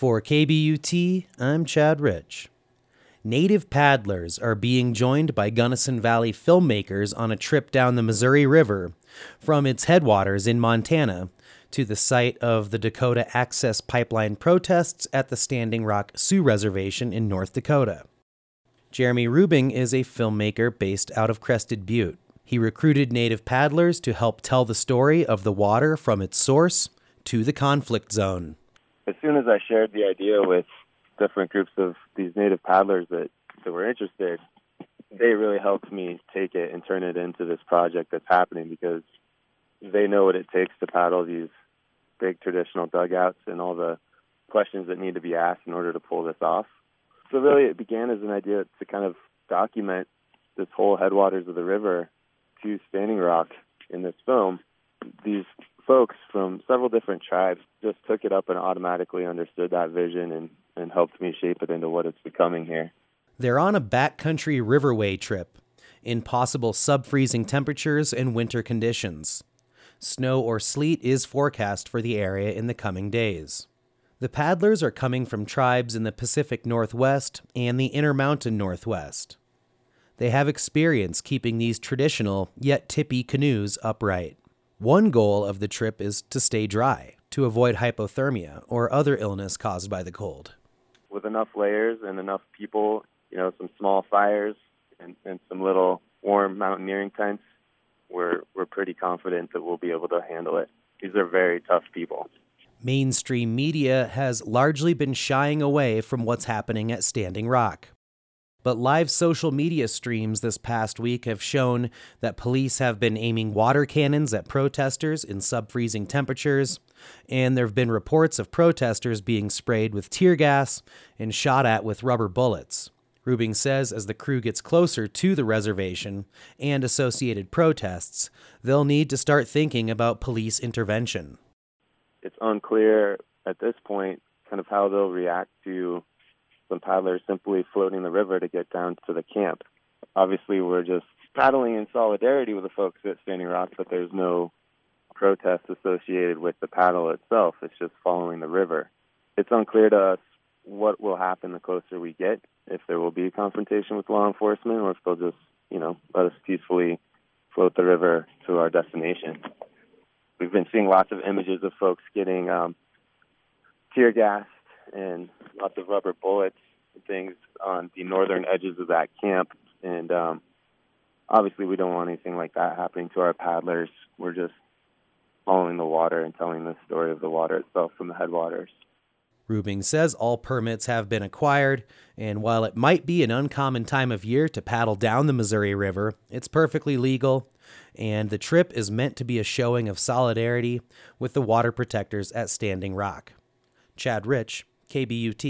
For KBUT, I'm Chad Rich. Native paddlers are being joined by Gunnison Valley filmmakers on a trip down the Missouri River from its headwaters in Montana to the site of the Dakota Access Pipeline protests at the Standing Rock Sioux Reservation in North Dakota. Jeremy Rubing is a filmmaker based out of Crested Butte. He recruited native paddlers to help tell the story of the water from its source to the conflict zone. As soon as I shared the idea with different groups of these native paddlers that, that were interested, they really helped me take it and turn it into this project that's happening because they know what it takes to paddle these big traditional dugouts and all the questions that need to be asked in order to pull this off. So really it began as an idea to kind of document this whole headwaters of the river to Standing Rock in this film. From several different tribes just took it up and automatically understood that vision and, and helped me shape it into what it's becoming here. They're on a backcountry riverway trip in possible sub freezing temperatures and winter conditions. Snow or sleet is forecast for the area in the coming days. The paddlers are coming from tribes in the Pacific Northwest and the Intermountain Northwest. They have experience keeping these traditional yet tippy canoes upright. One goal of the trip is to stay dry, to avoid hypothermia or other illness caused by the cold. With enough layers and enough people, you know, some small fires and, and some little warm mountaineering tents, we're, we're pretty confident that we'll be able to handle it. These are very tough people. Mainstream media has largely been shying away from what's happening at Standing Rock. But live social media streams this past week have shown that police have been aiming water cannons at protesters in sub freezing temperatures, and there have been reports of protesters being sprayed with tear gas and shot at with rubber bullets. Rubing says as the crew gets closer to the reservation and associated protests, they'll need to start thinking about police intervention. It's unclear at this point kind of how they'll react to some paddlers simply floating the river to get down to the camp. Obviously, we're just paddling in solidarity with the folks at Standing Rock, but there's no protest associated with the paddle itself. It's just following the river. It's unclear to us what will happen the closer we get, if there will be a confrontation with law enforcement or if they'll just, you know, let us peacefully float the river to our destination. We've been seeing lots of images of folks getting um, tear gassed and lots of rubber bullets and things on the northern edges of that camp. And um, obviously, we don't want anything like that happening to our paddlers. We're just following the water and telling the story of the water itself from the headwaters. Rubing says all permits have been acquired, and while it might be an uncommon time of year to paddle down the Missouri River, it's perfectly legal, and the trip is meant to be a showing of solidarity with the water protectors at Standing Rock. Chad Rich, KBUT.